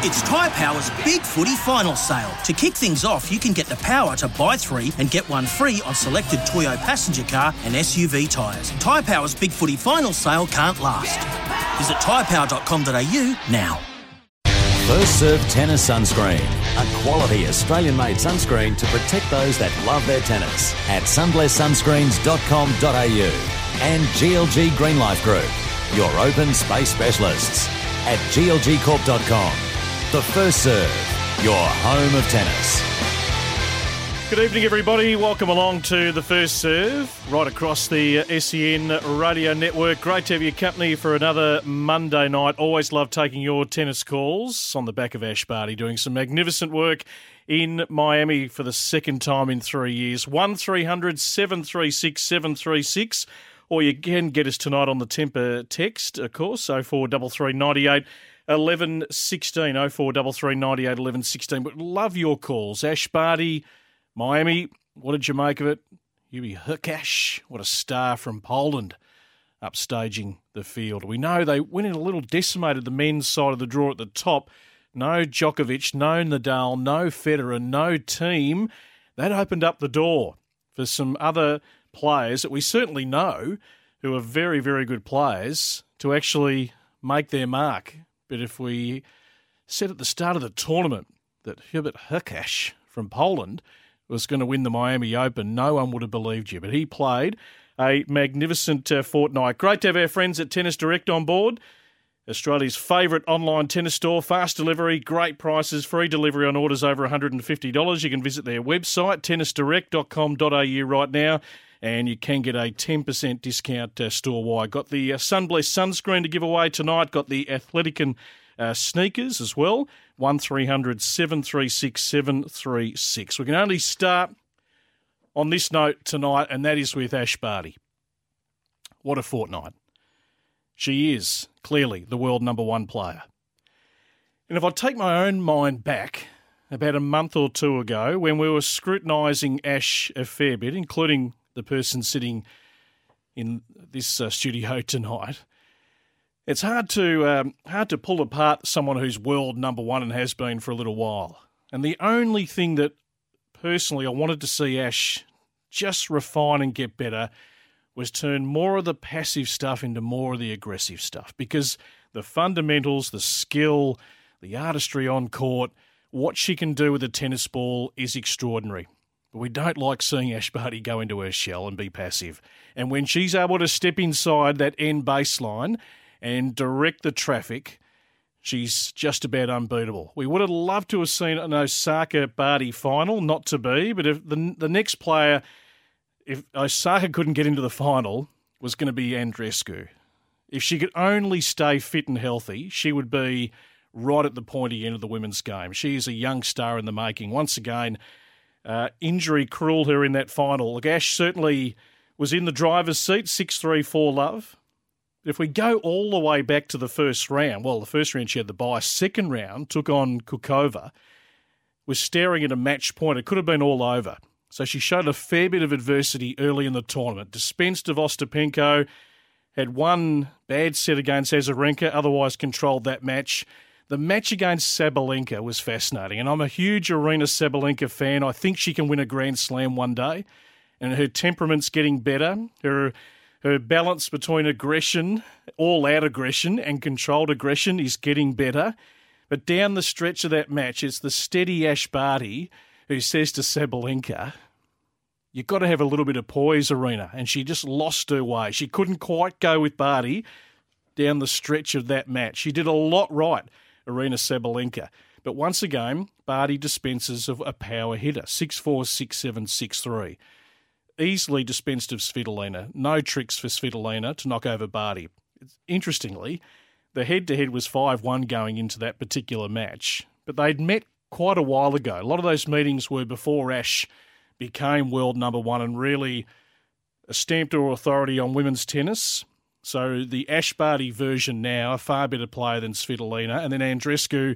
It's Tyre Power's Big Footy Final Sale. To kick things off, you can get the power to buy three and get one free on selected Toyo passenger car and SUV tyres. Tyre Power's Big Footy Final Sale can't last. Visit tyrepower.com.au now. First Serve Tennis Sunscreen, a quality Australian made sunscreen to protect those that love their tennis at sunblesssunscreens.com.au and GLG Green Life Group, your open space specialists at glgcorp.com. The First Serve, your home of tennis. Good evening, everybody. Welcome along to the first serve right across the uh, SEN radio network. Great to have your company for another Monday night. Always love taking your tennis calls on the back of Ash Barty, doing some magnificent work in Miami for the second time in three years. 1300 736 736. Or you can get us tonight on the temper text, of course, 043398 11 16. 043398 11 16. But love your calls. Ash Barty. Miami, what did you make of it? Hubie Hurkacz, what a star from Poland, upstaging the field. We know they went in a little decimated the men's side of the draw at the top. No Djokovic, no Nadal, no Federer, no team. That opened up the door for some other players that we certainly know who are very, very good players to actually make their mark. But if we said at the start of the tournament that Hubert Hurkacz from Poland was going to win the Miami Open, no one would have believed you. But he played a magnificent uh, fortnight. Great to have our friends at Tennis Direct on board. Australia's favourite online tennis store, fast delivery, great prices, free delivery on orders over $150. You can visit their website, tennisdirect.com.au right now, and you can get a 10% discount uh, store wide. Got the uh, Sunblest sunscreen to give away tonight, got the Athletican uh, sneakers as well. 1300 736 736. We can only start on this note tonight, and that is with Ash Barty. What a fortnight. She is clearly the world number one player. And if I take my own mind back about a month or two ago when we were scrutinising Ash a fair bit, including the person sitting in this uh, studio tonight, it's hard to um, hard to pull apart someone who's world number one and has been for a little while. And the only thing that personally I wanted to see Ash just refine and get better was turn more of the passive stuff into more of the aggressive stuff because the fundamentals, the skill, the artistry on court, what she can do with a tennis ball is extraordinary. We don't like seeing Ash Barty go into her shell and be passive. And when she's able to step inside that end baseline and direct the traffic, she's just about unbeatable. We would have loved to have seen an Osaka Barty final, not to be, but if the the next player, if Osaka couldn't get into the final, was going to be Andreescu. If she could only stay fit and healthy, she would be right at the pointy end of the women's game. She is a young star in the making. Once again, uh, injury cruel her in that final. Gash certainly was in the driver's seat, 6 3 4 love. If we go all the way back to the first round, well, the first round she had the bye. Second round took on Kucova, was staring at a match point. It could have been all over. So she showed a fair bit of adversity early in the tournament. Dispensed of Ostapenko, had one bad set against Azarenka, otherwise controlled that match. The match against Sabalenka was fascinating, and I'm a huge Aryna Sabalenka fan. I think she can win a Grand Slam one day, and her temperament's getting better. Her her balance between aggression, all out aggression, and controlled aggression is getting better. But down the stretch of that match, it's the steady Ash Barty who says to Sabalenka, You've got to have a little bit of poise, Aryna. And she just lost her way. She couldn't quite go with Barty down the stretch of that match. She did a lot right, Aryna Sabalenka. But once again, Barty dispenses of a power hitter, 6'4, 6'7, 6'3 easily dispensed of Svitolina. No tricks for Svitolina to knock over Barty. Interestingly, the head to head was 5 1 going into that particular match, but they'd met quite a while ago. A lot of those meetings were before Ash became world number one and really a stamped her authority on women's tennis. So the Ash Barty version now, a far better player than Svitolina. And then Andreescu,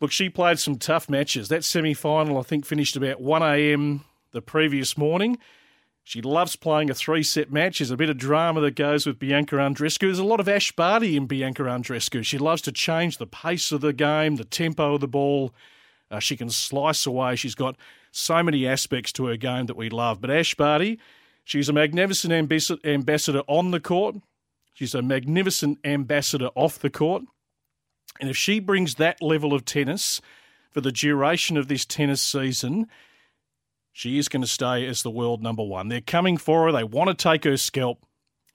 look, she played some tough matches. That semi final, I think, finished about 1am the previous morning She loves playing a three set match. There's a bit of drama that goes with Bianca Andreescu. There's a lot of Ash Barty in Bianca Andreescu. She loves to change the pace of the game, the tempo of the ball. Uh, she can slice away. She's got so many aspects to her game that we love. But Ash Barty, she's a magnificent ambassador on the court. She's a magnificent ambassador off the court. And if she brings that level of tennis for the duration of this tennis season, she is going to stay as the world number one. They're coming for her. They want to take her scalp.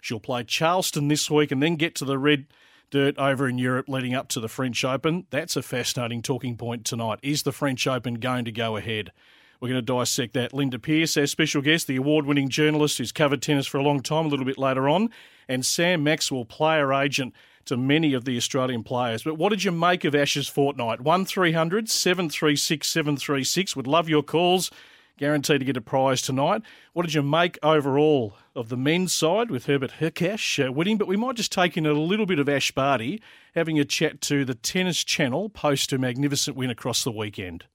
She'll play Charleston this week and then get to the red dirt over in Europe leading up to the French Open. That's a fascinating talking point tonight. Is the French Open going to go ahead? We're going to dissect that. Linda Pearce, our special guest, the award winning journalist who's covered tennis for a long time, a little bit later on, and Sam Maxwell, player agent to many of the Australian players. But what did you make of Ash's fortnight? 1300 736 736. Would love your calls guaranteed to get a prize tonight. What did you make overall of the men's side with Herbert Hurkacz uh, winning? But we might just take in a little bit of Ash Barty having a chat to the Tennis Channel post a magnificent win across the weekend.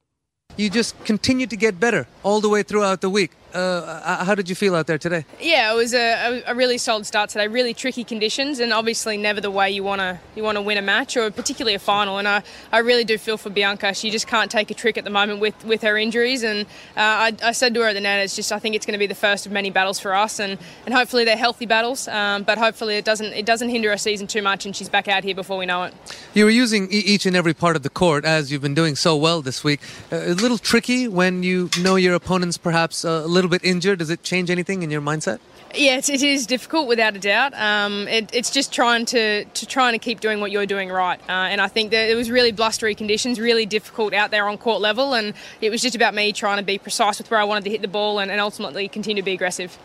You just continued to get better all the way throughout the week. Uh, uh, how did you feel out there today? Yeah, it was a, a, really solid start today. Really tricky conditions, and obviously never the way you want to you want to win a match or particularly a final. And I, I really do feel for Bianca. She just can't take a trick at the moment with, with her injuries. And uh, I, I, said to her at the net, it's just I think it's going to be the first of many battles for us, and, and hopefully they're healthy battles. Um, but hopefully it doesn't it doesn't hinder her season too much, and she's back out here before we know it. You were using each and every part of the court as you've been doing so well this week. Uh, a little tricky when you know your opponent's perhaps a little bit injured. Does it change anything in your mindset? Yes, it is difficult without a doubt. Um, it, it's just trying to, to trying to keep doing what you're doing right. Uh, and I think that it was really blustery conditions, really difficult out there on court level, and it was just about me trying to be precise with where I wanted to hit the ball and, and ultimately continue to be aggressive.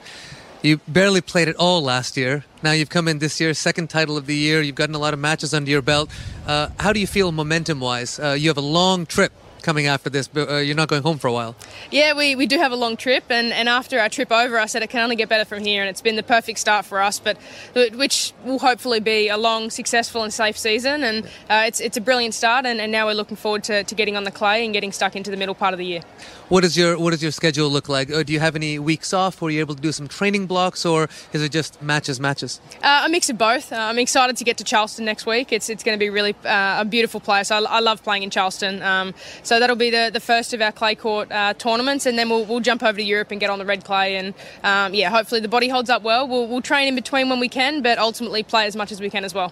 You barely played at all last year. Now you've come in this year, second title of the year. You've gotten a lot of matches under your belt. Uh, how do you feel momentum wise? Uh, you have a long trip coming after this, but uh, you're not going home for a while. Yeah, we, we do have a long trip, and, and after our trip over, I said it can only get better from here, and it's been the perfect start for us, but which will hopefully be a long, successful, and safe season. And uh, it's it's a brilliant start, and, and now we're looking forward to, to getting on the clay and getting stuck into the middle part of the year. What does your what does your schedule look like? Uh, do you have any weeks off? Were you able to do some training blocks, or is it just matches, matches? Uh, a mix of both. Uh, I'm excited to get to Charleston next week. It's it's going to be really uh, a beautiful place. I, I, love playing in Charleston. Um, so that'll be the, the first of our clay court uh, tournaments, and then we'll, we'll jump over to Europe and get on the red clay. And um, yeah, hopefully the body holds up well. We'll, we'll train in between when we can, but ultimately play as much as we can as well.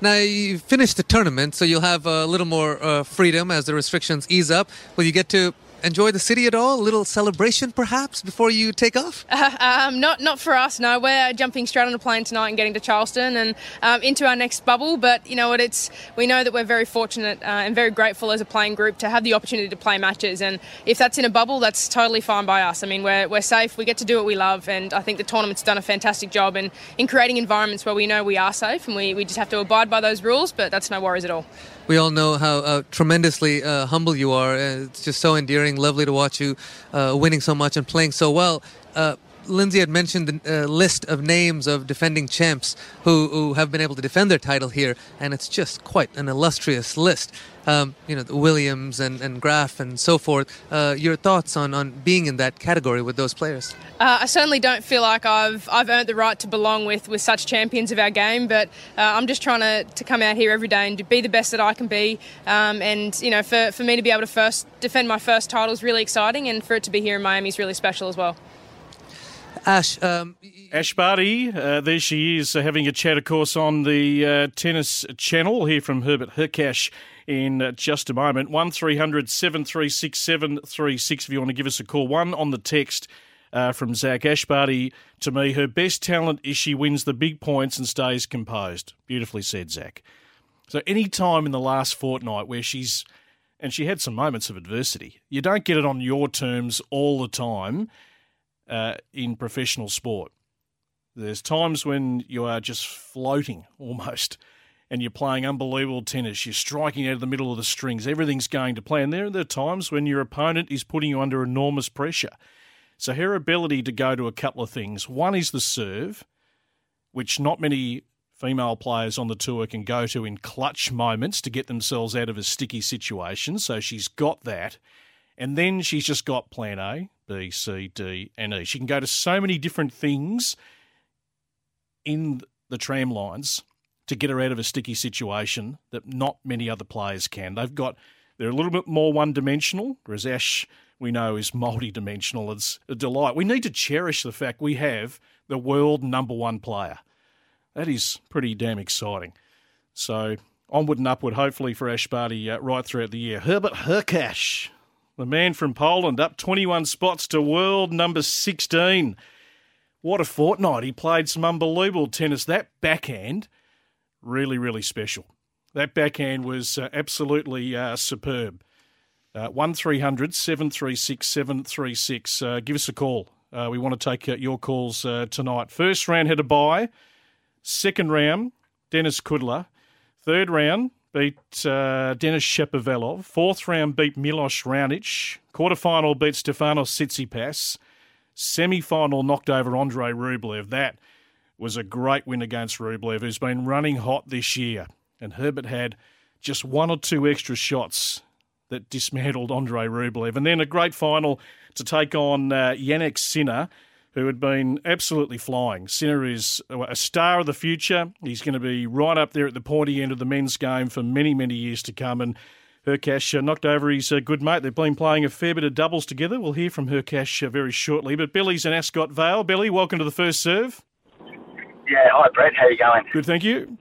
Now you finished the tournament, so you'll have a little more uh, freedom as the restrictions ease up. Will you get to enjoy the city at all? A little celebration, perhaps, before you take off? Uh, um, not not for us. No, we're jumping straight on a plane tonight and getting to Charleston and um, into our next bubble. But you know what? It's we know that we're very fortunate uh, and very grateful as a playing group to have the opportunity to play matches. And if that's in a bubble, that's totally fine by us. I mean, we're, we're safe. We get to do what we love, and I think the tournament's done a fantastic job in in creating environments where we know we are safe, and we, we just have to abide by those rules. But that's no worries at all we all know how uh, tremendously uh, humble you are. It's just so endearing, lovely to watch you uh, winning so much and playing so well. Lindsay had mentioned the uh, list of names of defending champs who, who have been able to defend their title here, and it's just quite an illustrious list. Um, you know, the Williams and, and Graf and so forth. Uh, your thoughts on, on being in that category with those players? Uh, I certainly don't feel like I've I've earned the right to belong with, with such champions of our game, but uh, I'm just trying to, to come out here every day and be the best that I can be. Um, and, you know, for, for me to be able to first defend my first title is really exciting, and for it to be here in Miami is really special as well. Ash. Um, Ash Barty, uh, there she is, uh, having a chat, of course, on the uh, tennis channel. Here from Herbert Hurkacz in uh, just a moment. 1300 736 736 if you want to give us a call. One on the text uh, from Zach Ash Barty to me. Her best talent is she wins the big points and stays composed. Beautifully said, Zach. So, any time in the last fortnight where she's, and she had some moments of adversity, you don't get it on your terms all the time uh, in professional sport. There's times when you are just floating almost and you're playing unbelievable tennis. You're striking out of the middle of the strings. Everything's going to plan. There are times when your opponent is putting you under enormous pressure. So her ability to go to a couple of things. One is the serve, which not many female players on the tour can go to in clutch moments to get themselves out of a sticky situation. So she's got that. And then she's just got plan A, B, C, D, and E. She can go to so many different things in the tram lines to get her out of a sticky situation that not many other players can. They've got they're a little bit more one dimensional, whereas Ash we know is multi dimensional. It's a delight. We need to cherish the fact we have the world number one player. That is pretty damn exciting. So onward and upward, hopefully for Ash Barty uh, right throughout the year. Herbert Hurkacz, the man from Poland, up 21 spots to world number 16. What a fortnight. He played some unbelievable tennis. That backhand, really, really special. That backhand was uh, absolutely uh, superb. Uh, 1300 736 736. Uh, give us a call. Uh, we want to take uh, your calls tonight. First round had a bye. Second round, Denis Kudla. Third round, beat uh, Denis Shapovalov. Fourth round, beat Milos Raonic. Quarterfinal, beat Stefanos Tsitsipas. Semi final, knocked over Andrei Rublev. That was a great win against Rublev, who's been running hot this year. And Herbert had just one or two extra shots that dismantled Andrei Rublev. And then a great final to take on uh, Jannik Sinner, who had been absolutely flying. Sinner is a star of the future. He's going to be right up there at the pointy end of the men's game for many, many years to come. And Hurkacz uh, knocked over his uh, good mate. They've been playing a fair bit of doubles together. We'll hear from Hurkacz uh, very shortly. But Billy's in Ascot Vale. Billy, welcome to the first serve. Yeah, hi Brett, how you going? Good, thank you.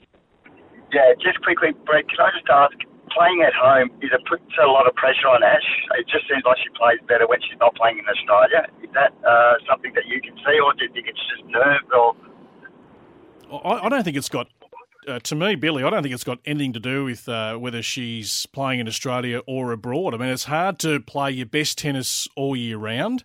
Yeah, just quickly, Brett, can I just ask, playing at home is it puts a lot of pressure on Ash. It just seems like she plays better when she's not playing in Australia. Is that uh, something that you can see, or do you think it's just nerves? Or I, I don't think it's got. Uh, to me, Billy, I don't think it's got anything to do with uh, whether she's playing in Australia or abroad. I mean, it's hard to play your best tennis all year round.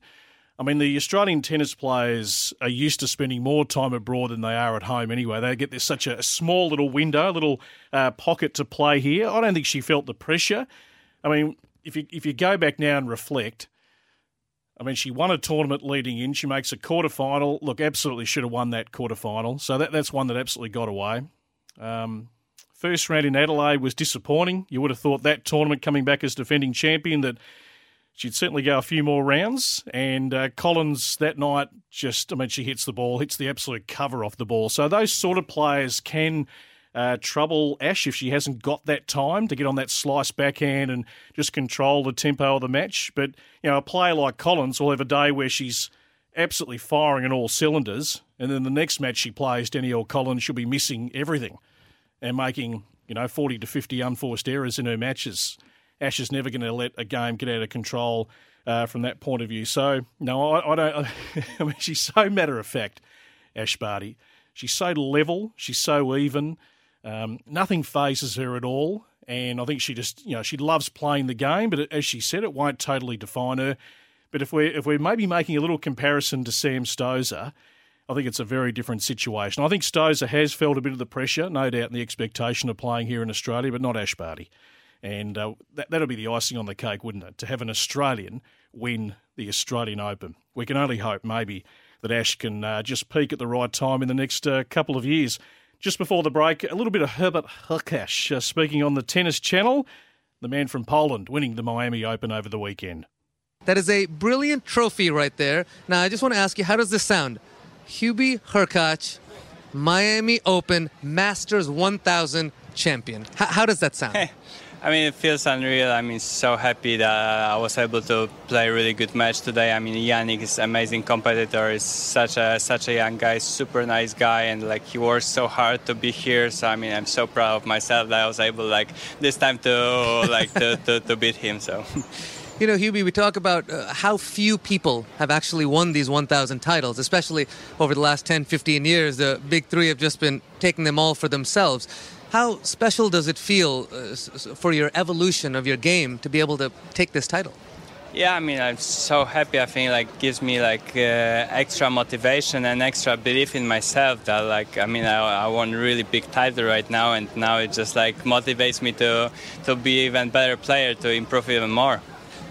I mean, the Australian tennis players are used to spending more time abroad than they are at home anyway. They get this such a small little window, a little uh, pocket to play here. I don't think she felt the pressure. I mean, if you if you go back now and reflect, I mean, she won a tournament leading in. She makes a quarter final. Look, absolutely should have won that quarter final. So that, that's one that absolutely got away. Um, first round in Adelaide was disappointing. You would have thought that tournament coming back as defending champion that she'd certainly go a few more rounds. And uh, Collins that night just, I mean, she hits the ball, hits the absolute cover off the ball. So those sort of players can uh, trouble Ash if she hasn't got that time to get on that slice backhand and just control the tempo of the match. But, you know, a player like Collins will have a day where she's absolutely firing on all cylinders. And then the next match she plays, Danielle Collins, she'll be missing everything and making, you know, 40 to 50 unforced errors in her matches. Ash is never going to let a game get out of control uh, from that point of view. So, no, I, I don't. I mean, she's so matter of fact, Ash Barty. She's so level. She's so even. Um, nothing phases her at all. And I think she just, you know, she loves playing the game. But as she said, it won't totally define her. But if we're if we're maybe making a little comparison to Sam Stosur, I think it's a very different situation. I think Stosur has felt a bit of the pressure, no doubt, in the expectation of playing here in Australia, but not Ash Barty. And uh, that, that'll be the icing on the cake, wouldn't it? To have an Australian win the Australian Open. We can only hope, maybe, that Ash can uh, just peak at the right time in the next uh, couple of years. Just before the break, a little bit of Herbert Hurkacz uh, speaking on the Tennis Channel, the man from Poland winning the Miami Open over the weekend. That is a brilliant trophy right there. Now, I just want to ask you, how does this sound? Hubie Hurkacz, Miami Open Masters 1000 champion. H- how does that sound? I mean, it feels unreal. I mean, so happy that I was able to play a really good match today. I mean, Jannik is amazing competitor. He's such a such a young guy, super nice guy, and like he works so hard to be here. So I mean, I'm so proud of myself that I was able like this time to like to, to, to beat him. So. You know, Hubie, we talk about uh, how few people have actually won these 1,000 titles, especially over the last 10, 15 years. The big three have just been taking them all for themselves. How special does it feel uh, for your evolution of your game to be able to take this title? Yeah, I mean, I'm so happy. I think like gives me like uh, extra motivation and extra belief in myself. That like, I mean, I, I won really big title right now, and now it just like motivates me to to be even better player, to improve even more.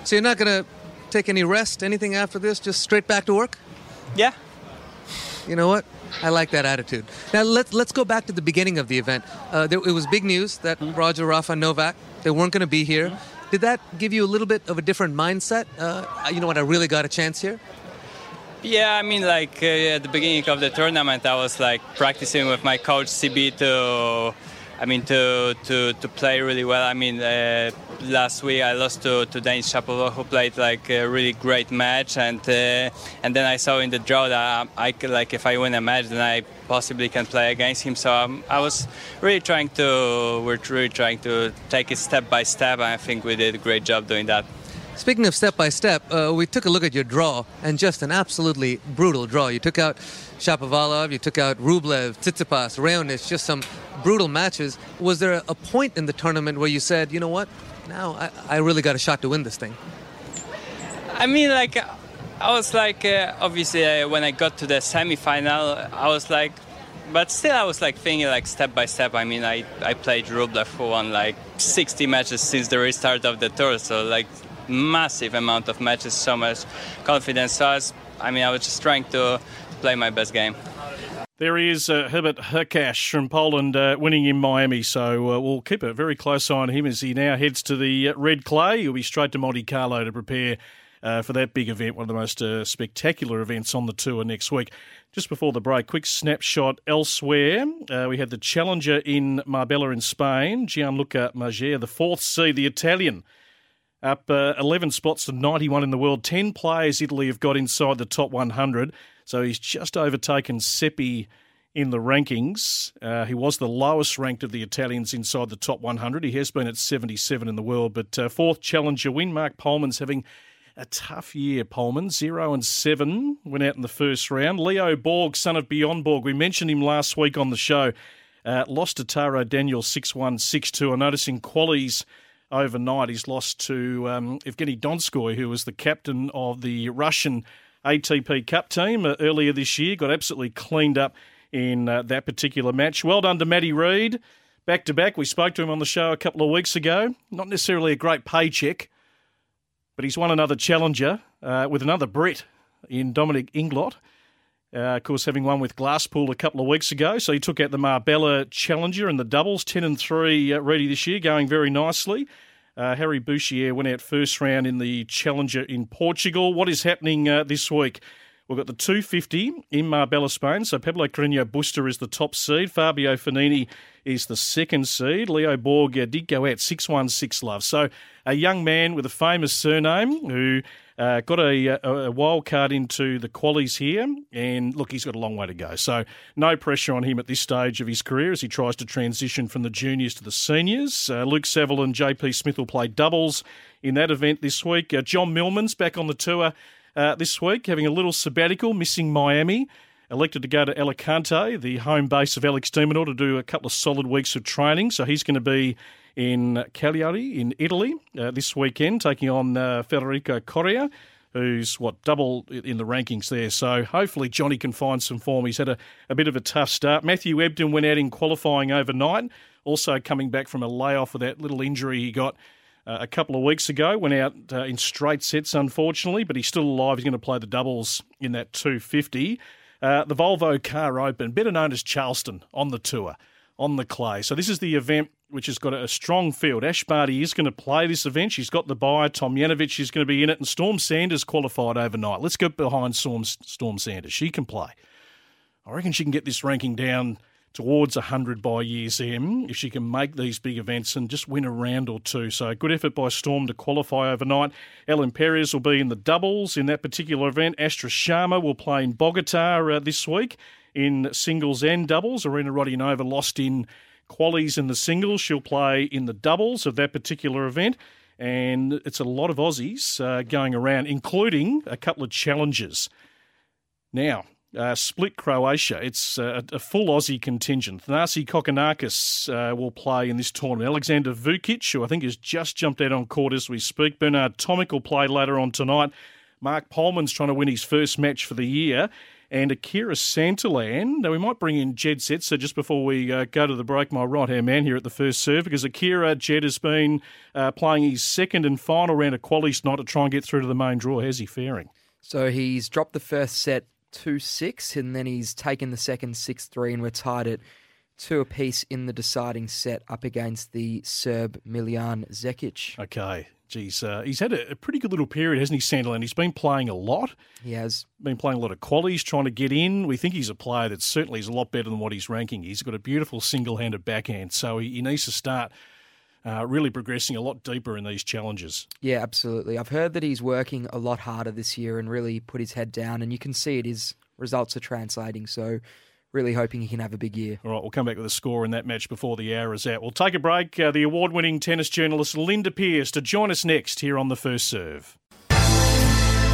So you're not gonna take any rest, anything after this? Just straight back to work? Yeah. You know what? I like that attitude. Now let's let's go back to the beginning of the event. Uh, there, it was big news that mm-hmm. Roger, Rafa, Novak they weren't going to be here. Mm-hmm. Did that give you a little bit of a different mindset? Uh, you know what? I really got a chance here. Yeah, I mean, like uh, at the beginning of the tournament, I was like practicing with my coach CB to, I mean, to to, to play really well. I mean, uh, last week I lost to, to Denis Shapovalov, who played like a really great match, and uh, and then I saw in the draw that I could like if I win a match, then I possibly can play against him. So um, I was really trying to, we're really trying to take it step by step, and I think we did a great job doing that. Speaking of step by step, uh, we took a look at your draw and just an absolutely brutal draw. You took out Shapovalov, you took out Rublev, Tsitsipas, Raonic, just some brutal matches. Was there a point in the tournament where you said, you know what, now I, I really got a shot to win this thing? I mean, like, I was like, uh, obviously, uh, when I got to the semi-final, I was like, but still, I was like thinking like step by step. I mean, I, I played Rublev who won like 60 matches since the restart of the tour, so like massive amount of matches, so much confidence. So I, was, I mean, I was just trying to play my best game. There he is, uh, Herbert Hurkacz from Poland, uh, winning in Miami. So uh, we'll keep a very close eye on him as he now heads to the uh, red clay. He'll be straight to Monte Carlo to prepare uh, for that big event, one of the most uh, spectacular events on the tour next week. Just before the break, quick snapshot elsewhere. we had the challenger in Marbella in Spain, Gianluca Mager, the fourth seed, the Italian up uh, 11 spots to 91 in the world. 10 players Italy have got inside the top 100. So he's just overtaken Seppi in the rankings. Uh, he was the lowest ranked of the Italians inside the top 100. He has been at 77 in the world. But uh, fourth challenger win. Marc Polmans having a tough year, Polman. Zero and seven went out in the first round. Leo Borg, son of Bjorn Borg, we mentioned him last week on the show. Uh, lost to Taro Daniel 6 1 6 2. I notice in qualies overnight. He's lost to um, Evgeny Donskoy, who was the captain of the Russian ATP Cup team uh, earlier this year. Got absolutely cleaned up in uh, that particular match. Well done to Matty Reid. Back to back, we spoke to him on the show a couple of weeks ago. Not necessarily a great paycheck, but he's won another challenger uh, with another Brit in Dominic Inglot. Uh, of course, having won with Glasspool a couple of weeks ago, so he took out the Marbella Challenger in the doubles, ten and three uh, this year, going very nicely. Uh, Harry Bourchier went out first round in the Challenger in Portugal. What is happening uh, this week? We've got the 250 in Marbella, Spain. So Pablo Carreño Busta is the top seed. Fabio Fognini is the second seed. Leo Borg uh, did go out 616 love. So a young man with a famous surname who uh, got a, a, wild card into the qualies here, and look, he's got a long way to go. So, no pressure on him at this stage of his career as he tries to transition from the juniors to the seniors. Uh, Luke Saville and JP Smith will play doubles in that event this week. Uh, John Millman's back on the tour uh, this week, having a little sabbatical, missing Miami. Elected to go to Alicante, the home base of Alex de Minaur, to do a couple of solid weeks of training. So he's going to be in Cagliari in Italy uh, this weekend, taking on uh, Federico Coria, who's what double in the rankings there. So hopefully Johnny can find some form. He's had a, a bit of a tough start. Matthew Ebden went out in qualifying overnight, also coming back from a layoff with that little injury he got. Uh, a couple of weeks ago, went out uh, in straight sets, unfortunately, but he's still alive. He's going to play the doubles in that 250. Uh, the Volvo Car Open, better known as Charleston, on the tour, on the clay. So this is the event which has got a strong field. Ash Barty is going to play this event. She's got the buyer. Tomljanovic is going to be in it, and Storm Sanders qualified overnight. Let's go behind Storm, Storm Sanders. She can play. I reckon she can get this ranking down towards 100 by year's end if she can make these big events and just win a round or two. So good effort by Storm to qualify overnight. Ellen Perez will be in the doubles in that particular event. Astra Sharma will play in Bogota uh, this week in singles and doubles. Arina Rodionova lost in qualies in the singles. She'll play in the doubles of that particular event. And it's a lot of Aussies uh, going around, including a couple of challenges. Now, uh, split Croatia. It's uh, a full Aussie contingent. Thanasi Kokkinakis uh, will play in this tournament. Alexander Vukic, who I think has just jumped out on court as we speak. Bernard Tomic will play later on tonight. Marc Polmans trying to win his first match for the year and Akira Santillan. Now, we might bring in Jed Setzer just before we uh, go to the break, my right hand man here at the first serve, because Akira, Jed, has been uh, playing his second and final round of qualies tonight to try and get through to the main draw. How's he faring? So he's dropped the first set 2 6, and then he's taken the second 6 3, and we're tied at two apiece in the deciding set up against the Serb Miljan Zekic. Okay. Geez, uh, he's had a, a, pretty good little period, hasn't he, Sandilands? He's been playing a lot. He has. Been playing a lot of qualies, trying to get in. We think he's a player that certainly is a lot better than what he's ranking. He's got a beautiful single-handed backhand, so he, he needs to start uh, really progressing a lot deeper in these challenges. Yeah, absolutely. I've heard that he's working a lot harder this year and really put his head down, and you can see it. His results are translating. So really hoping he can have a big year. All right, we'll come back with a score in that match before the hour is out. We'll take a break. Uh, the award winning tennis journalist Linda Pearce to join us next here on The First Serve.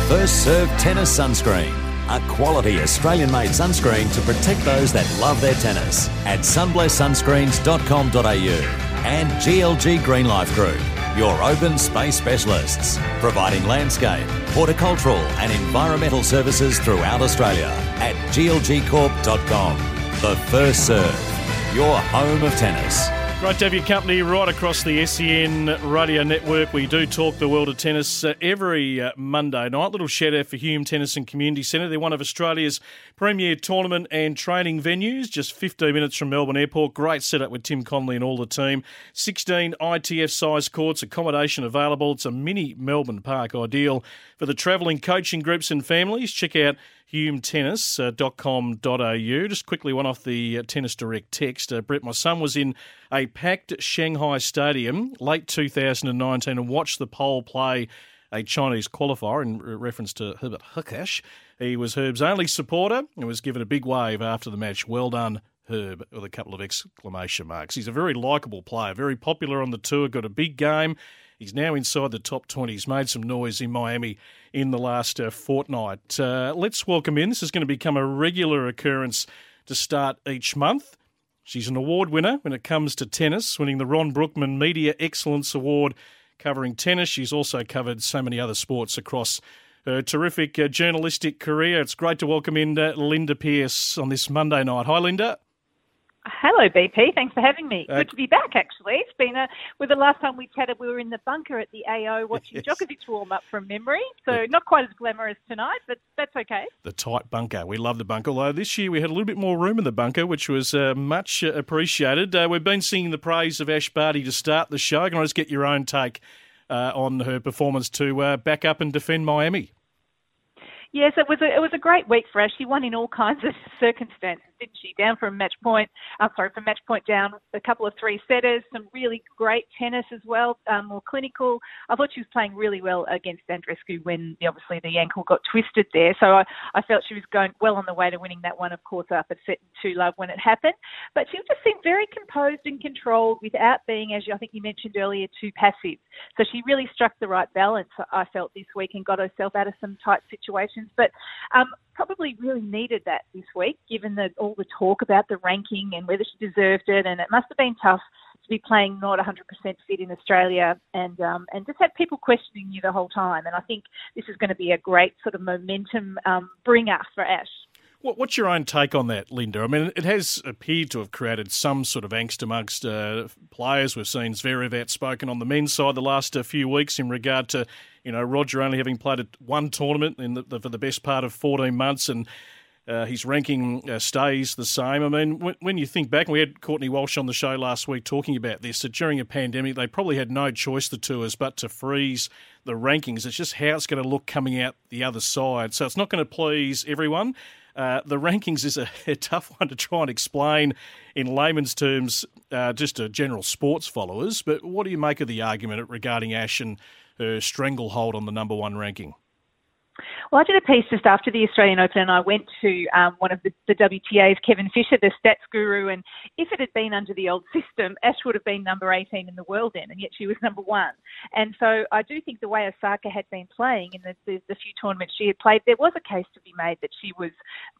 First Serve Tennis Sunscreen. A quality Australian made sunscreen to protect those that love their tennis at sunblesssunscreens.com.au and GLG Green Life Group your open space specialists, providing landscape, horticultural, and environmental services throughout Australia at glgcorp.com. The First Serve, your home of tennis. Great to have your company right across the SEN radio network. We do talk the world of tennis uh, every uh, Monday night. Little shout out for Hume Tennis and Community Centre. They're one of Australia's premier tournament and training venues, just 15 minutes from Melbourne Airport. Great setup with Tim Conley and all the team. 16 ITF size courts, accommodation available. It's a mini Melbourne Park ideal for the travelling coaching groups and families. Check out humetennis.com.au. Just quickly, one off the uh, Tennis Direct text. Uh, Brett, my son was in a packed Shanghai stadium late 2019 and watched the pole play a Chinese qualifier in reference to Herbert Hurkacz. He was Herb's only supporter and was given a big wave after the match. Well done, Herb, with a couple of exclamation marks. He's a very likeable player, very popular on the tour, got a big game. He's now inside the top 20. He's made some noise in Miami in the last uh, fortnight. Uh, let's welcome in. This is going to become a regular occurrence to start each month. She's an award winner when it comes to tennis, winning the Ron Brookman Media Excellence Award covering tennis. She's also covered so many other sports across her terrific uh, journalistic career. It's great to welcome in uh, Linda Pearce on this Monday night. Hi, Linda. Hello, BP. Thanks for having me. Uh, Good to be back, actually. It's been a, with the last time we chatted, we were in the bunker at the AO watching yes. Djokovic warm up from memory. So, not quite as glamorous tonight, but that's okay. The tight bunker. We love the bunker. Although this year we had a little bit more room in the bunker, which was uh, much uh, appreciated. Uh, we've been singing the praise of Ash Barty to start the show. Can I just get your own take uh, on her performance to uh, back up and defend Miami? Yes, it was a, it was a great week for us. She won in all kinds of circumstances, didn't she? Down from match point, sorry, from match point down a couple of three setters, some really great tennis as well, um, more clinical. I thought she was playing really well against Andreescu when obviously the ankle got twisted there. So I, I felt she was going well on the way to winning that one, of course, up at set two love when it happened. But she just seemed very composed and controlled without being, as I think you mentioned earlier, too passive. So she really struck the right balance, I felt, this week and got herself out of some tight situations but um, probably really needed that this week, given the, all the talk about the ranking and whether she deserved it. And it must have been tough to be playing not 100% fit in Australia and um, and just have people questioning you the whole time. And I think this is going to be a great sort of momentum um, bringer for Ash. What's your own take on that, Linda? I mean, it has appeared to have created some sort of angst amongst uh, players. We've seen Zverev outspoken on the men's side the last uh, few weeks in regard to, you know, Roger only having played at one tournament in the, the, for the best part of 14 months and uh, his ranking uh, stays the same. I mean, when, when, you think back, we had Courtney Walsh on the show last week talking about this, that during a pandemic, they probably had no choice, the tours, but to freeze the rankings. It's just how it's going to look coming out the other side. So it's not going to please everyone. Uh, the rankings is a, a, tough one to try and explain in layman's terms, uh, just to general sports followers. But what do you make of the argument regarding Ash and her stranglehold on the number one ranking? Well, I did a piece just after the Australian Open, and I went to um, one of the, the, WTA's, Kevin Fisher, the stats guru, and if it had been under the old system, Ash would have been number 18 in the world then, and yet she was number one. And so I do think the way Osaka had been playing in the, the, the few tournaments she had played, there was a case to be made that she was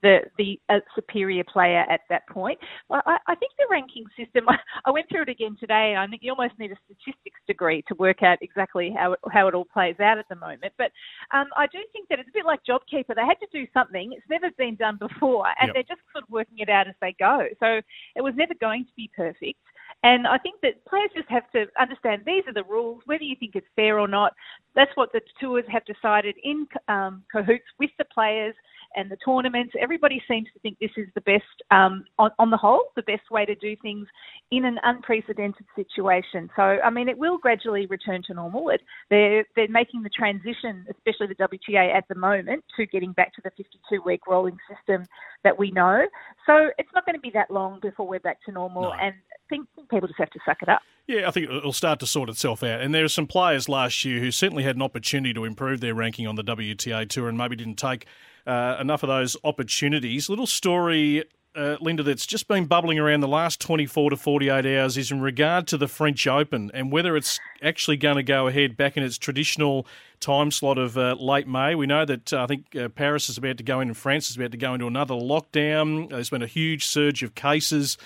the the uh, superior player at that point. Well, I, I think the ranking system, I, I went through it again today. I think you almost need a statistics degree to work out exactly how it, how it all plays out at the moment. But um, I do think that it's a bit like JobKeeper. They had to do something. It's never been done before, and yep. they're just sort of working it out as they go. So it was never going to be perfect. And I think that players just have to understand these are the rules, whether you think it's fair or not. That's what the tours have decided in um, cahoots with the players and the tournaments. Everybody seems to think this is the best, um, on, on the whole, the best way to do things in an unprecedented situation. So, I mean, it will gradually return to normal. It, they're they're making the transition, especially the WTA at the moment, to getting back to the 52 week rolling system that we know. So it's not going to be that long before we're back to normal, No. and I think people just have to suck it up. Yeah, I think it'll start to sort itself out. And there are some players last year who certainly had an opportunity to improve their ranking on the WTA Tour and maybe didn't take uh, enough of those opportunities. Little story, uh, Linda, that's just been bubbling around the last 24 to 48 hours is in regard to the French Open and whether it's actually going to go ahead back in its traditional time slot of uh, late May. We know that uh, I think uh, Paris is about to go in and France is about to go into another lockdown. There's been a huge surge of cases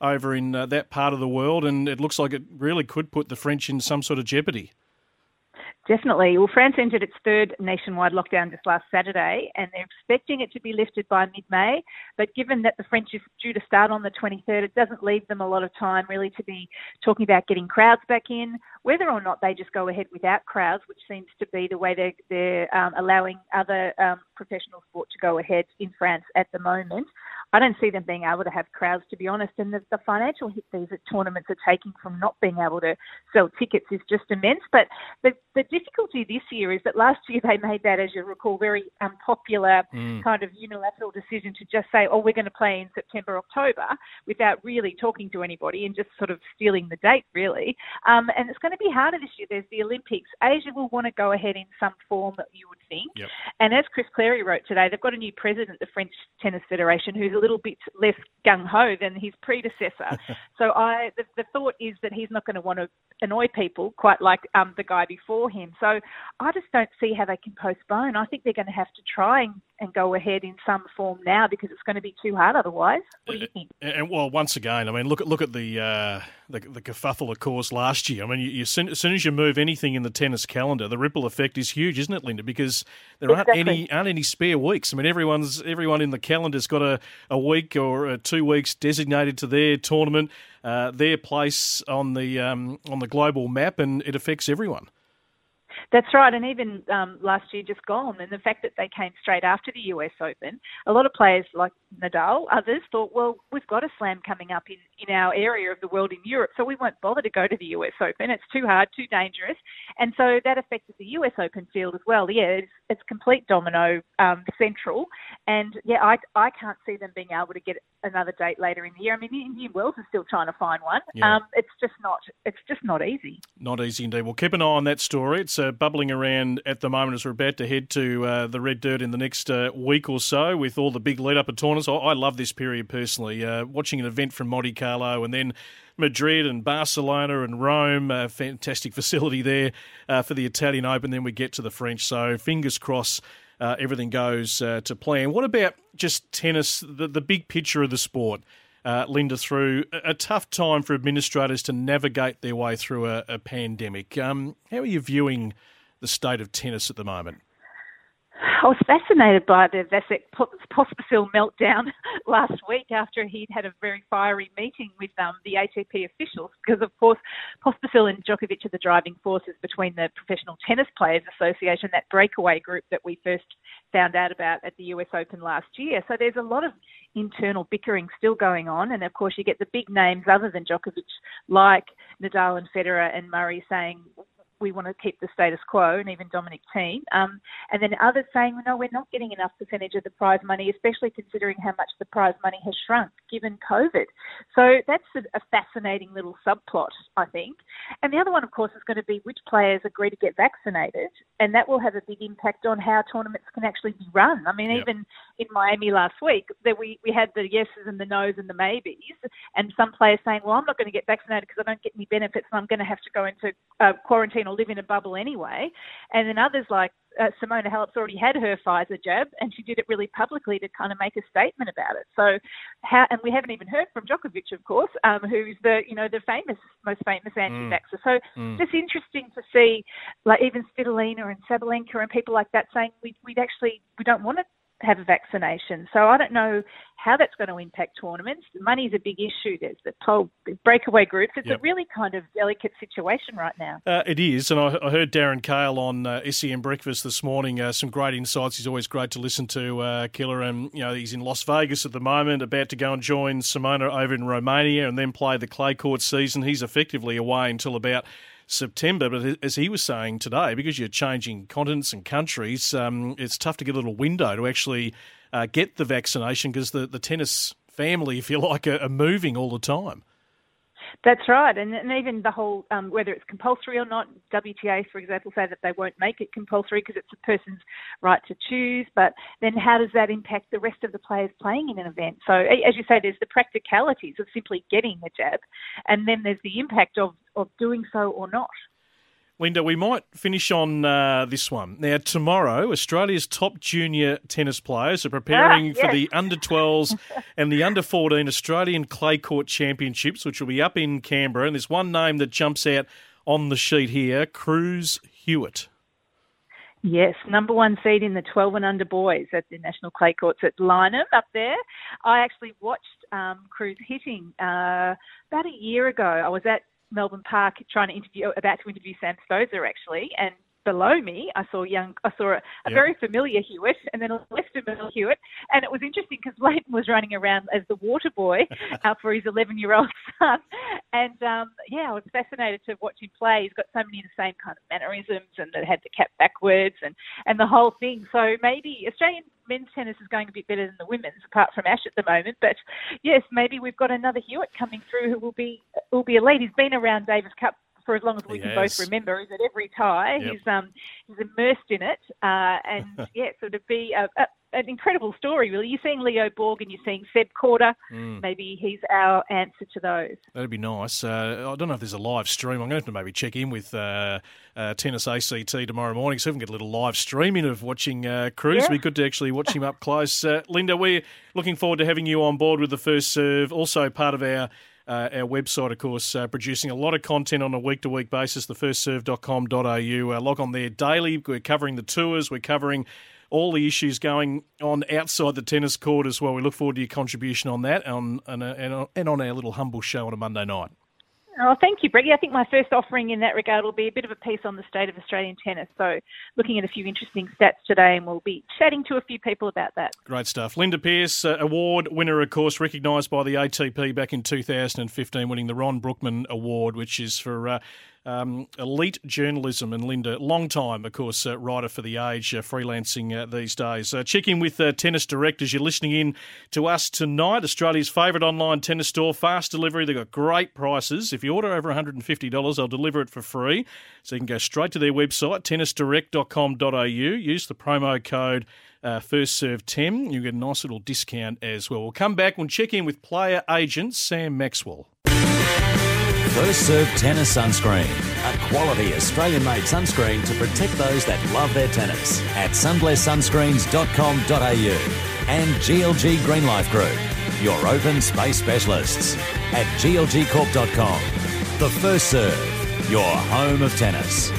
over in uh, that part of the world, and it looks like it really could put the French in some sort of jeopardy. Definitely. Well, France entered its third nationwide lockdown just last Saturday, and they're expecting it to be lifted by mid May. But given that the French is due to start on the 23rd, it doesn't leave them a lot of time really to be talking about getting crowds back in. Whether or not they just go ahead without crowds, which seems to be the way they're, they're um, allowing other um, professional sport to go ahead in France at the moment, I don't see them being able to have crowds, to be honest. And the, the financial hit these tournaments are taking from not being able to sell tickets is just immense. But the, the difficulty this year is that last year they made that, as you recall, very unpopular Mm. kind of unilateral decision to just say, oh, we're going to play in September, October, without really talking to anybody and just sort of stealing the date, really. Um, and it's going to be harder this year. There's the Olympics. Asia will want to go ahead in some form, you would think. Yep. And as Chris Clarey wrote today, they've got a new president, the French Tennis Federation, who's a little bit less gung ho than his predecessor. so I, the, the thought is that he's not going to want to annoy people quite like um, the guy before him. So I just don't see how they can postpone. I think they're going to have to try and, and go ahead in some form now because it's going to be too hard otherwise. What do you think? And, and, well, once again, I mean, look at look at the uh, the, the kerfuffle, of course, last year. I mean, you, you, as soon as you move anything in the tennis calendar, the ripple effect is huge, isn't it, Linda? Because there aren't any aren't any spare weeks. I mean, everyone's everyone in the calendar's got a, a week or uh, two weeks designated to their tournament, uh, their place on the um, on the global map, and it affects everyone. That's right, and even um, last year just gone, and the fact that they came straight after the US Open, a lot of players like Nadal, others thought, well, we've got a slam coming up in, in our area of the world in Europe, so we won't bother to go to the US Open. It's too hard, too dangerous, and so that affected the US Open field as well. Yeah, it's, it's complete domino um, central, and yeah, I, I can't see them being able to get another date later in the year. I mean, Indian Wells is still trying to find one. Yeah. Um, it's just not, it's just not easy. Not easy indeed. We'll keep an eye on that story. It's uh, bubbling around at the moment as we're about to head to uh, the Red Dirt in the next uh, week or so with all the big lead up of tournaments. I, I love this period personally. Uh, watching an event from Monte Carlo and then Madrid and Barcelona and Rome, fantastic facility there uh, for the Italian Open. Then we get to the French. So fingers crossed. Uh, everything goes uh, to plan. What about just tennis, the, the big picture of the sport? uh, Linda, through a, a tough time for administrators to navigate their way through a, a pandemic. Um, how are you viewing the state of tennis at the moment? I was fascinated by the Vasek Pospisil meltdown last week after he'd had a very fiery meeting with um, the ATP officials because, of course, Pospisil and Djokovic are the driving forces between the Professional Tennis Players Association, that breakaway group that we first found out about at the US Open last year. So there's a lot of internal bickering still going on. And, of course, you get the big names other than Djokovic like Nadal and Federer and Murray saying, we want to keep the status quo, and even Dominic Thiem. Um, and then others saying, no, we're not getting enough percentage of the prize money, especially considering how much the prize money has shrunk given COVID. So that's a, a fascinating little subplot, I think. And the other one, of course, is going to be which players agree to get vaccinated, and that will have a big impact on how tournaments can actually be run. I mean, Yep. even in Miami last week, that we, we had the yeses and the nos and the maybes, and some players saying, well, I'm not going to get vaccinated because I don't get any benefits and I'm going to have to go into uh, quarantine or live in a bubble anyway. And then others like uh, Simona Halep's already had her Pfizer jab, and she did it really publicly to kind of make a statement about it. So, how, and we haven't even heard from Djokovic, of course, um, who's the you know the famous, most famous anti-vaxxer. So, Mm. just interesting to see, like even Svitolina and Sabalenka and people like that saying we we actually we don't want to have a vaccination. So I don't know how that's going to impact tournaments. The money's a big issue. There's the whole breakaway groups. It's Yep. a really kind of delicate situation right now. Uh, it is, and I, I heard Darren Cahill on uh, SEN Breakfast this morning. Uh, some great insights. He's always great to listen to, uh, Killer. And you know he's in Las Vegas at the moment, about to go and join Simona over in Romania, and then play the clay court season. He's effectively away until about September. But as he was saying today, because you're changing continents and countries, um, it's tough to get a little window to actually uh, get the vaccination because the, the tennis family, if you like, are, are moving all the time. That's right, and, and even the whole um, whether it's compulsory or not. WTA, for example, say that they won't make it compulsory because it's a person's right to choose. But then, how does that impact the rest of the players playing in an event? So, as you say, there's the practicalities of simply getting the jab, and then there's the impact of of doing so or not. Linda, we might finish on uh, this one. Now, tomorrow, Australia's top junior tennis players are preparing Ah, for the under 12s and the under 14 Australian Clay Court Championships, which will be up in Canberra. And there's one name that jumps out on the sheet here Cruz Hewitt. Yes, number one seed in the 12 and under boys at the National Clay Courts at Lyneham up there. I actually watched um, Cruz hitting uh, about a year ago. I was at Melbourne Park trying to interview, about to interview Sam Stosur actually, and below me I saw young, I saw a, a Yep. very familiar Hewitt and then a less familiar Hewitt, and it was interesting because Leighton was running around as the water boy uh, for his 11 year old son, and um, yeah, I was fascinated to watch him play. He's got so many of the same kind of mannerisms, and that had the cap backwards, and and the whole thing. So maybe Australian men's tennis is going a bit better than the women's, apart from Ash at the moment. But yes, maybe we've got another Hewitt coming through who will be will be a elite. He's been around Davis Cup for as long as we He can has. both remember. is at every tie. Yep. He's um he's immersed in it, uh, and yeah, so to be a, a, an incredible story, really. You're seeing Leo Borg and you're seeing Seb Korda. Mm. Maybe he's our answer to those. That'd be nice. Uh, I don't know if there's a live stream. I'm going to have to maybe check in with uh, uh, Tennis ACT tomorrow morning so we can get a little live streaming of watching uh, Cruz. Yeah. It'd be good to actually watch him up close. Uh, Linda, we're looking forward to having you on board with the first serve. Also, part of our uh, our website, of course, uh, producing a lot of content on a week to week basis, thefirstserve.com.au. Uh, log on there daily. We're covering the tours, we're covering all the issues going on outside the tennis court as well. We look forward to your contribution on that on, and, uh, and, on- and on our little humble show on a Monday night. Oh, thank you, Breggy. I think my first offering in that regard will be a bit of a piece on the state of Australian tennis. So, looking at a few interesting stats today, and we'll be chatting to a few people about that. Great stuff. Linda Pearce, uh, award winner, of course, recognised by the ATP back in 2015, winning the Ron Bookman Award, which is for uh, um, elite journalism. And Linda, long time, of course, uh, writer for The Age, uh, freelancing uh, these days. Uh, check in with uh, Tennis Direct as you're listening in to us tonight. Australia's favourite online tennis store, fast delivery. They've got great prices. If you order over $150, they'll deliver it for free. So you can go straight to their website, tennisdirect.com.au. Use the promo code uh, first serve 10. You get a nice little discount as well. We'll come back and check in with player agent Sam Maxwell. First Serve Tennis Sunscreen. A quality Australian made sunscreen to protect those that love their tennis. At sunblesssunscreens.com.au and GLG Green Life Group. Your open space specialists. At glgcorp.com. The First Serve. Your home of tennis.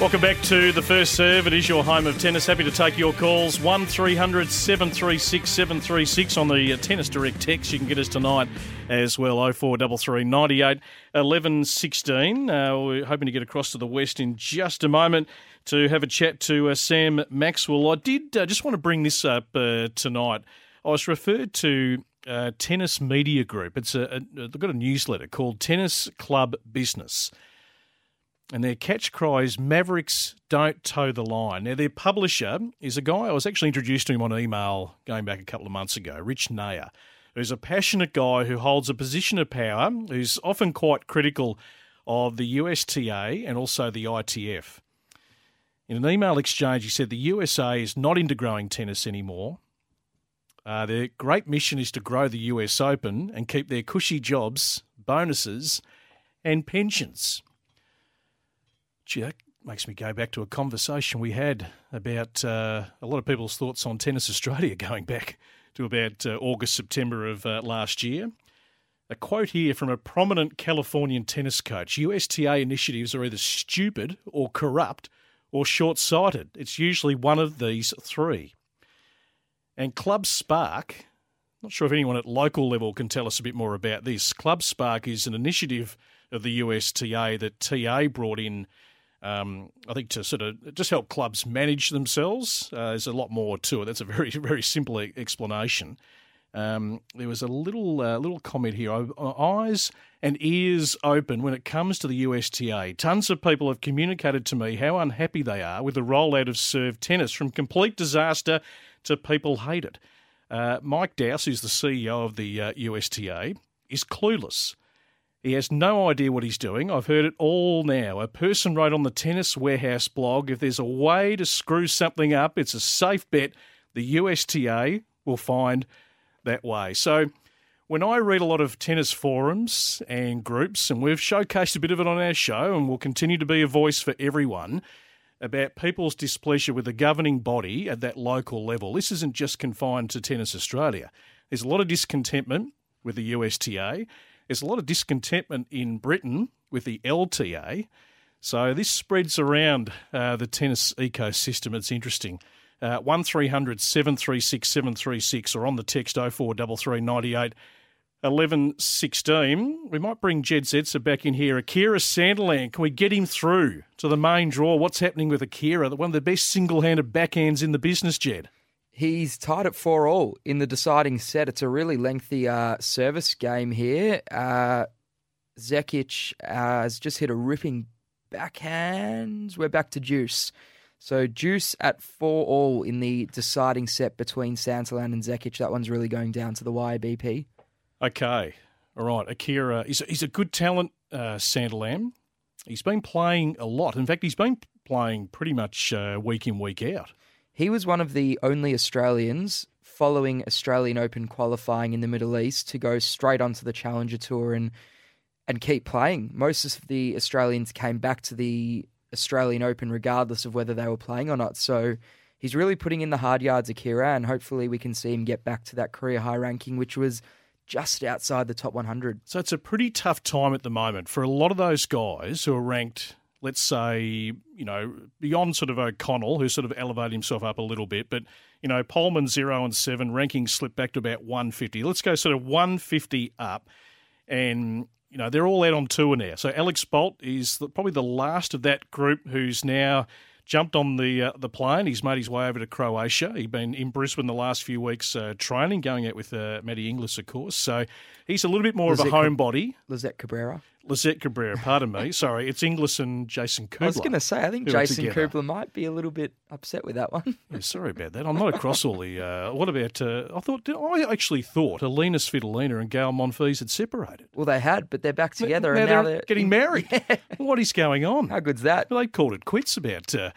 Welcome back to the first serve. It is your home of tennis. Happy to take your calls. 1300 736 736 on the Tennis Direct text. You can get us tonight as well. 0433 98 11 16. Uh, we're hoping to get across to the west in just a moment to have a chat to uh, Sam Maxwell. I did uh, just want to bring this up uh, tonight. I was referred to uh, Tennis Media Group. It's a, a, they've got a newsletter called Tennis Club Business and their catch cry is Mavericks don't toe the line. Now, their publisher is a guy I was actually introduced to him on email going back a couple of months ago, Rich Neher, who's a passionate guy who holds a position of power, who's often quite critical of the USTA and also the ITF. In an email exchange, he said the USA is not into growing tennis anymore. Uh, their great mission is to grow the US Open and keep their cushy jobs, bonuses, and pensions. Gee, that makes me go back to a conversation we had about uh, a lot of people's thoughts on Tennis Australia going back to about uh, August, September of uh, last year. A quote here from a prominent Californian tennis coach USTA initiatives are either stupid or corrupt or short sighted. It's usually one of these three. And Club Spark, not sure if anyone at local level can tell us a bit more about this. Club Spark is an initiative of the USTA that TA brought in um, I think to sort of just help clubs manage themselves. Uh, there's a lot more to it. That's a very very simple explanation. Um, there was a little uh, little comment here. Eyes and ears open when it comes to the USTA. Tons of people have communicated to me how unhappy they are with the rollout of serve tennis, from complete disaster to people hate it. Uh, Mike Dowse, who's the CEO of the uh, USTA, is clueless. He has no idea what he's doing. I've heard it all now. A person wrote on the Tennis Warehouse blog if there's a way to screw something up, it's a safe bet the USTA will find that way. So when I read a lot of tennis forums and groups, and we've showcased a bit of it on our show, and we'll continue to be a voice for everyone about people's displeasure with the governing body at that local level. This isn't just confined to Tennis Australia. There's a lot of discontentment with the USTA. There's a lot of discontentment in Britain with the LTA. So this spreads around uh, the tennis ecosystem. It's interesting. Uh, 1300 736 736 or on the text 0433 98 11 16. We might bring Jed Zetzer back in here. Akira Santillan, can we get him through to the main draw? What's happening with Akira? One of the best single handed backhands in the business, Jed. He's tied at four all in the deciding set. It's a really lengthy uh, service game here. Uh, Zekic uh, has just hit a ripping backhand. We're back to Deuce. So Deuce at four all in the deciding set between Santillan and Zekic. That one's really going down to the YBP. Okay. All right. Akira, he's a, he's a good talent, uh, Santillan. He's been playing a lot. In fact, he's been playing pretty much uh, week in, week out. He was one of the only Australians following Australian Open qualifying in the Middle East to go straight onto the Challenger Tour and and keep playing. Most of the Australians came back to the Australian Open regardless of whether they were playing or not. So he's really putting in the hard yards, Akira, and hopefully we can see him get back to that career high ranking, which was just outside the top 100. So it's a pretty tough time at the moment for a lot of those guys who are ranked let's say, you know, beyond sort of O'Connell, who sort of elevated himself up a little bit, but, you know, Polmans 0 and 7, ranking slipped back to about 150. Let's go sort of 150 up. And, you know, they're all out on tour now. So Alex Bolt is the, probably the last of that group who's now jumped on the uh, the plane. He's made his way over to Croatia. He's been in Brisbane the last few weeks uh, training, going out with uh, Maddy Inglis, of course. So he's a little bit more Lizette of a homebody. Lizette Cabrera. Lizette Cabrera, pardon me. Sorry, it's Inglis and Jason Kubler. I was going to say, I think Jason Kubler might be a little bit upset with that one. yeah, sorry about that. I'm not across all the. Uh, what about? Uh, I thought. I actually thought Alina Svitolina and Gael Monfils had separated. Well, they had, but they're back together, now and now they're, they're getting married. Yeah. What is going on? How good's that? Well, they called it quits about uh,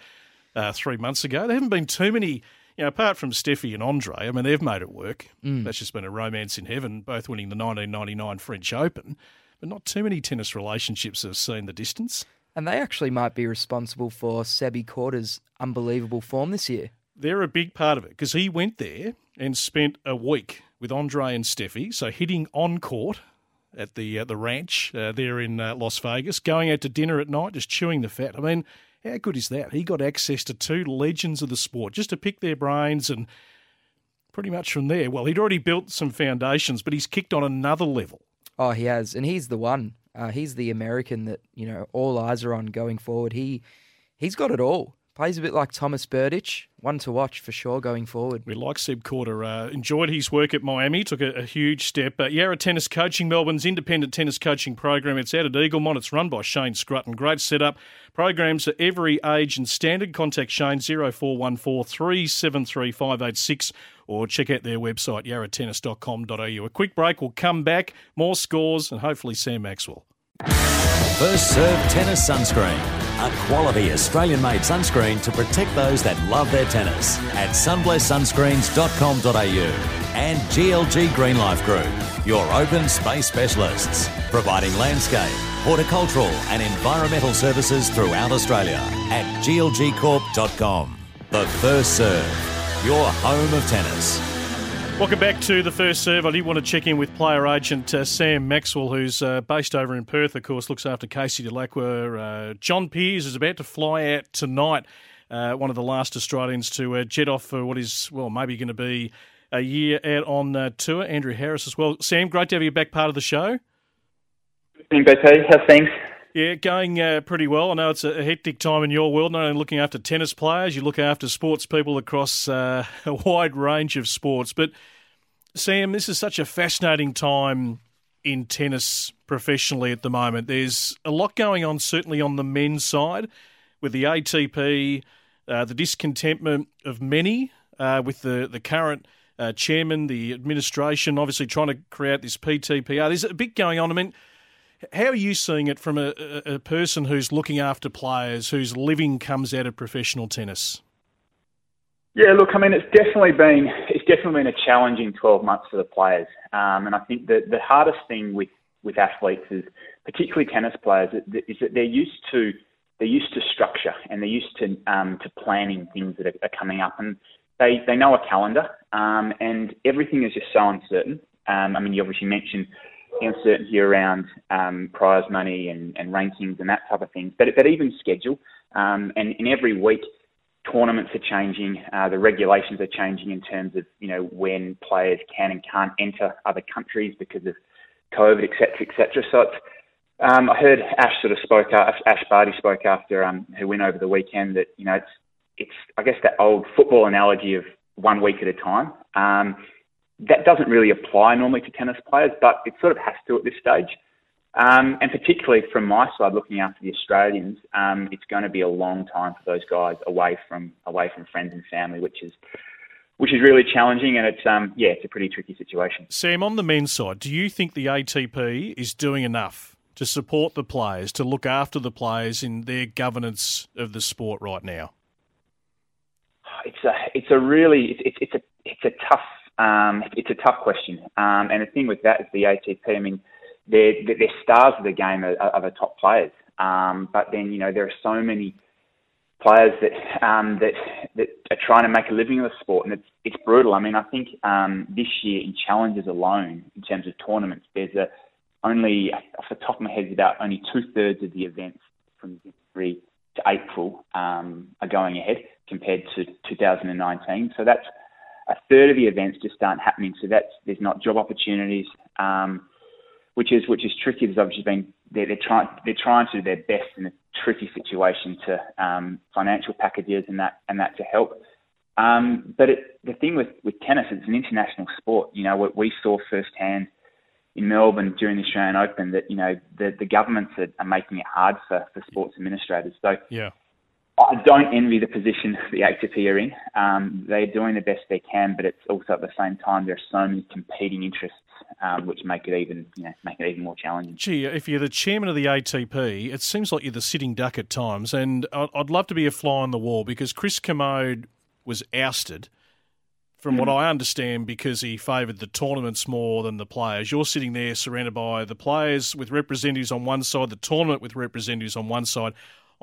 uh, three months ago. There haven't been too many you know, apart from Steffi and Andre, I mean, they've made it work. Mm. That's just been a romance in heaven, both winning the 1999 French Open but not too many tennis relationships have seen the distance. And they actually might be responsible for Sebi Korda's unbelievable form this year. They're a big part of it because he went there and spent a week with Andre and Steffi, so hitting on court at the uh, the ranch uh, there in uh, Las Vegas, going out to dinner at night, just chewing the fat. I mean, how good is that? He got access to two legends of the sport just to pick their brains and pretty much from there. Well, he'd already built some foundations, but he's kicked on another level. Oh, he has, and he's the one. Uh, he's the American that you know all eyes are on going forward. He he's got it all. Plays a bit like Thomas Berdych. One to watch for sure going forward. We like Seb Korda. Uh, enjoyed his work at Miami. Took a, a huge step. Uh, Yarra Tennis Coaching, Melbourne's independent tennis coaching program. It's out at Eaglemont. It's run by Shane Scrutton. Great setup. Programs for every age and standard. Contact Shane 0414 373 586 or check out their website, yarratennis.com.au. A quick break. We'll come back. More scores and hopefully Sam Maxwell. First Serve Tennis Sunscreen. A quality Australian made sunscreen to protect those that love their tennis at sunblesssunscreens.com.au and GLG Green Life Group, your open space specialists, providing landscape, horticultural and environmental services throughout Australia at glgcorp.com. The First Serve, your home of tennis. Welcome back to the first serve. I did want to check in with player agent uh, Sam Maxwell, who's uh, based over in Perth, of course, looks after Casey Dellacqua. Uh, John Peers is about to fly out tonight, uh, one of the last Australians to uh, jet off for what is, well, maybe going to be a year out on tour. Andrew Harris as well. Sam, great to have you back part of the show. Thanks, BP. How's things? Yeah, going uh, pretty well. I know it's a hectic time in your world, not only looking after tennis players, you look after sports people across uh, a wide range of sports. But, Sam, this is such a fascinating time in tennis professionally at the moment. There's a lot going on, certainly on the men's side, with the ATP, uh, the discontentment of many uh, with the, the current uh, chairman, the administration, obviously trying to create this PTPA. There's a bit going on. I mean, how are you seeing it from a, a, person who's looking after players, whose living comes out of professional tennis? Yeah, look, I mean, it's definitely been it's definitely been a challenging 12 months for the players, um, and I think that the hardest thing with with athletes is, particularly tennis players, is that they're used to they're used to structure and they're used to um, to planning things that are, are, coming up, and they they know a calendar, um, and everything is just so uncertain. Um, I mean, you obviously mentioned uncertainty around um, prize money and, and, rankings and that type of thing, but, but even schedule. Um, and in every week, tournaments are changing, uh, the regulations are changing in terms of you know when players can and can't enter other countries because of COVID, etc., etc. So um, I heard Ash sort of spoke, Ash Barty spoke after um, her win over the weekend that you know it's it's I guess that old football analogy of one week at a time. Um, that doesn't really apply normally to tennis players, but it sort of has to at this stage. Um, and particularly from my side, looking after the Australians, um, it's going to be a long time for those guys away from away from friends and family, which is which is really challenging. And it's um, yeah, it's a pretty tricky situation. Sam, on the men's side, do you think the ATP is doing enough to support the players, to look after the players in their governance of the sport right now? It's a it's a really it's it's a it's a tough um, it's a tough question. Um, and the thing with that is the ATP, I mean, they're, they're stars of the game are, are the top players. Um, but then, you know, there are so many players that, um, that, that are trying to make a living in the sport, and it's, it's brutal. I mean, I think um, this year in challenges alone, in terms of tournaments, there's a, only, off the top of my head, about only two thirds of the events from January to April um, are going ahead compared to 2019. So that's a third of the events just aren't happening. So that's there's not job opportunities, um, which is which is tricky. There's obviously been they're, they're trying they're trying to do their best in a tricky situation to um, financial packages and that and that to help. Um, but it, the thing with, with tennis, it's an international sport. You know, what we saw firsthand in Melbourne during the Australian Open that you know the the governments are, are making it hard for, for sports administrators. So yeah. I don't envy the position the ATP are in. Um, they're doing the best they can, but it's also at the same time there are so many competing interests um, which make it even you know, make it even more challenging. Gee, if you're the chairman of the ATP, it seems like you're the sitting duck at times, and I'd love to be a fly on the wall because Chris Kermode was ousted. From mm. what I understand, because he favoured the tournaments more than the players. You're sitting there surrounded by the players with representatives on one side, the tournament with representatives on one side.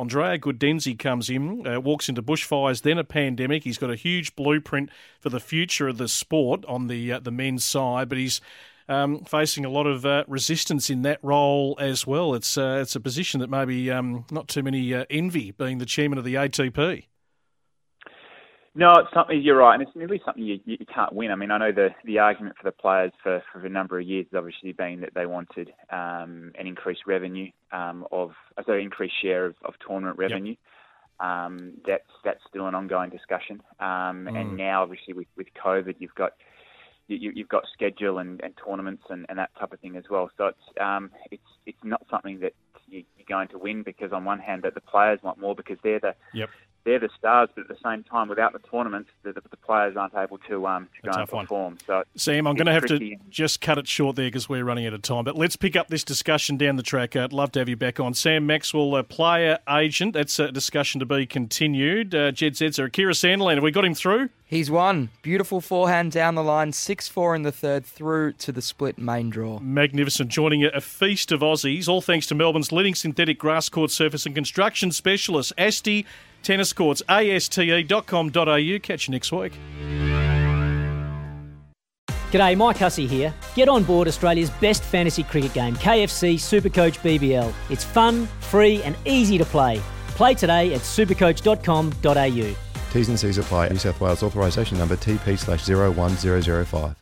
Andrea Gaudenzi comes in, uh, walks into bushfires, then a pandemic. He's got a huge blueprint for the future of the sport on the uh, the men's side, but he's um, facing a lot of uh, resistance in that role as well. It's uh, it's a position that maybe um, not too many uh, envy, being the chairman of the ATP. No, it's something you're right, and it's really something you, you can't win. I mean, I know the the argument for the players for, for a number of years has obviously been that they wanted um, an increased revenue um, of, so increased share of, of tournament revenue. Yep. Um, that's that's still an ongoing discussion, um, mm. and now obviously with, with COVID, you've got you, have got schedule and, and tournaments and, and, that type of thing as well. So it's um, it's it's not something that you, are going to win because on one hand that the players want more because they're the yep they're the stars, but at the same time, without the tournaments, the, the, the players aren't able to um, to go and perform. One. So, Sam, I'm going to have to just cut it short there because we're running out of time. But let's pick up this discussion down the track. I'd love to have you back on. Sam Maxwell, a player agent. That's a discussion to be continued. Uh, Jed Zetzer, Akira Santillan, have we got him through? He's won. Beautiful forehand down the line, 6 4 in the third, through to the split main draw. Magnificent. Joining a feast of Aussies, all thanks to Melbourne's leading synthetic grass court surface and construction specialist, Asti Tennis Courts, aste.com.au. Catch you next week. G'day, Mike Hussey here. Get on board Australia's best fantasy cricket game, KFC Supercoach BBL. It's fun, free, and easy to play. Play today at supercoach.com.au. T's and C's apply. New South Wales authorisation number TP slash 01005.